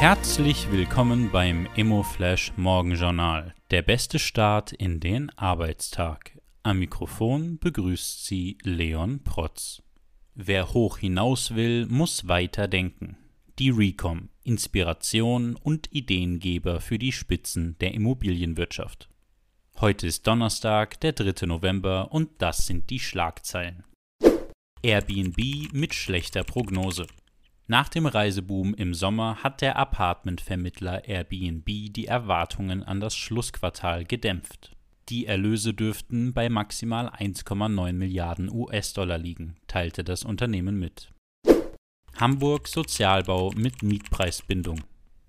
Herzlich willkommen beim Immoflash Morgenjournal, der beste Start in den Arbeitstag. Am Mikrofon begrüßt Sie Leon Protz. Wer hoch hinaus will, muss weiter denken. Die Recom, Inspiration und Ideengeber für die Spitzen der Immobilienwirtschaft. Heute ist Donnerstag, der 3. November und das sind die Schlagzeilen. Airbnb mit schlechter Prognose. Nach dem Reiseboom im Sommer hat der Apartmentvermittler Airbnb die Erwartungen an das Schlussquartal gedämpft. Die Erlöse dürften bei maximal 1,9 Milliarden US-Dollar liegen, teilte das Unternehmen mit. Hamburg Sozialbau mit Mietpreisbindung.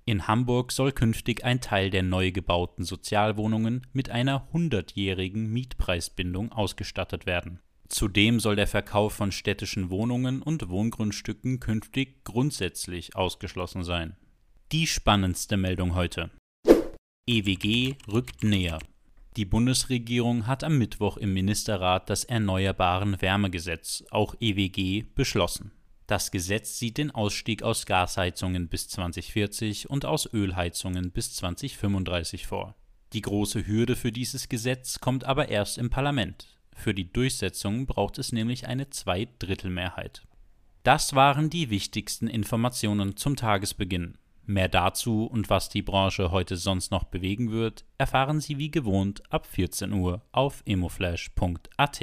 In Hamburg soll künftig ein Teil der neu gebauten Sozialwohnungen mit einer hundertjährigen Mietpreisbindung ausgestattet werden. Zudem soll der Verkauf von städtischen Wohnungen und Wohngrundstücken künftig grundsätzlich ausgeschlossen sein. Die spannendste Meldung heute. EWG rückt näher. Die Bundesregierung hat am Mittwoch im Ministerrat das Erneuerbaren Wärmegesetz, auch EWG, beschlossen. Das Gesetz sieht den Ausstieg aus Gasheizungen bis 2040 und aus Ölheizungen bis 2035 vor. Die große Hürde für dieses Gesetz kommt aber erst im Parlament. Für die Durchsetzung braucht es nämlich eine Zweidrittelmehrheit. Das waren die wichtigsten Informationen zum Tagesbeginn. Mehr dazu und was die Branche heute sonst noch bewegen wird, erfahren Sie wie gewohnt ab 14 Uhr auf emoflash.at.